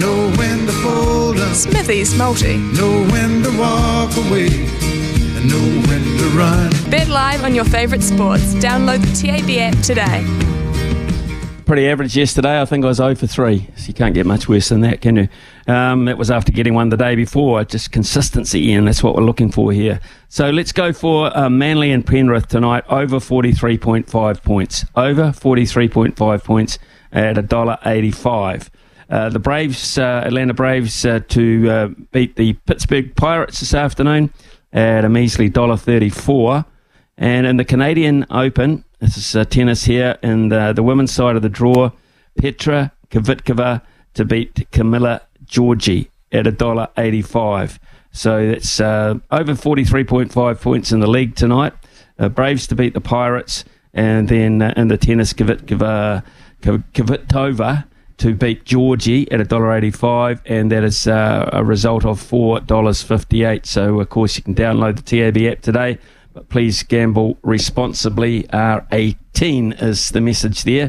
know when to fold up, Smithy's Multi. know when to walk away, and know when to run. Bet live on your favourite sports. Download the TAB app today. pretty average yesterday. I think I was 0 for 3. So you can't get much worse than that, can you? Um, that was after getting one the day before. Just consistency, and that's what we're looking for here. So let's go for uh, Manly and Penrith tonight, over 43.5 points. Over 43.5 points at $1.85. Uh, the Braves, uh, Atlanta Braves, uh, to beat the Pittsburgh Pirates this afternoon at a measly $1.34. And in the Canadian Open, this is tennis here, in the, the women's side of the draw, Petra Kvitkova to beat Camila Giorgi at $1.85. So that's uh, over 43.5 points in the league tonight. Uh, Braves to beat the Pirates, and then uh, in the tennis, Kvitkova, Kvitova to beat Giorgi at $1.85, and that is uh, a result of $4.58. So, of course, you can download the TAB app today, but please gamble responsibly. R18 is the message there.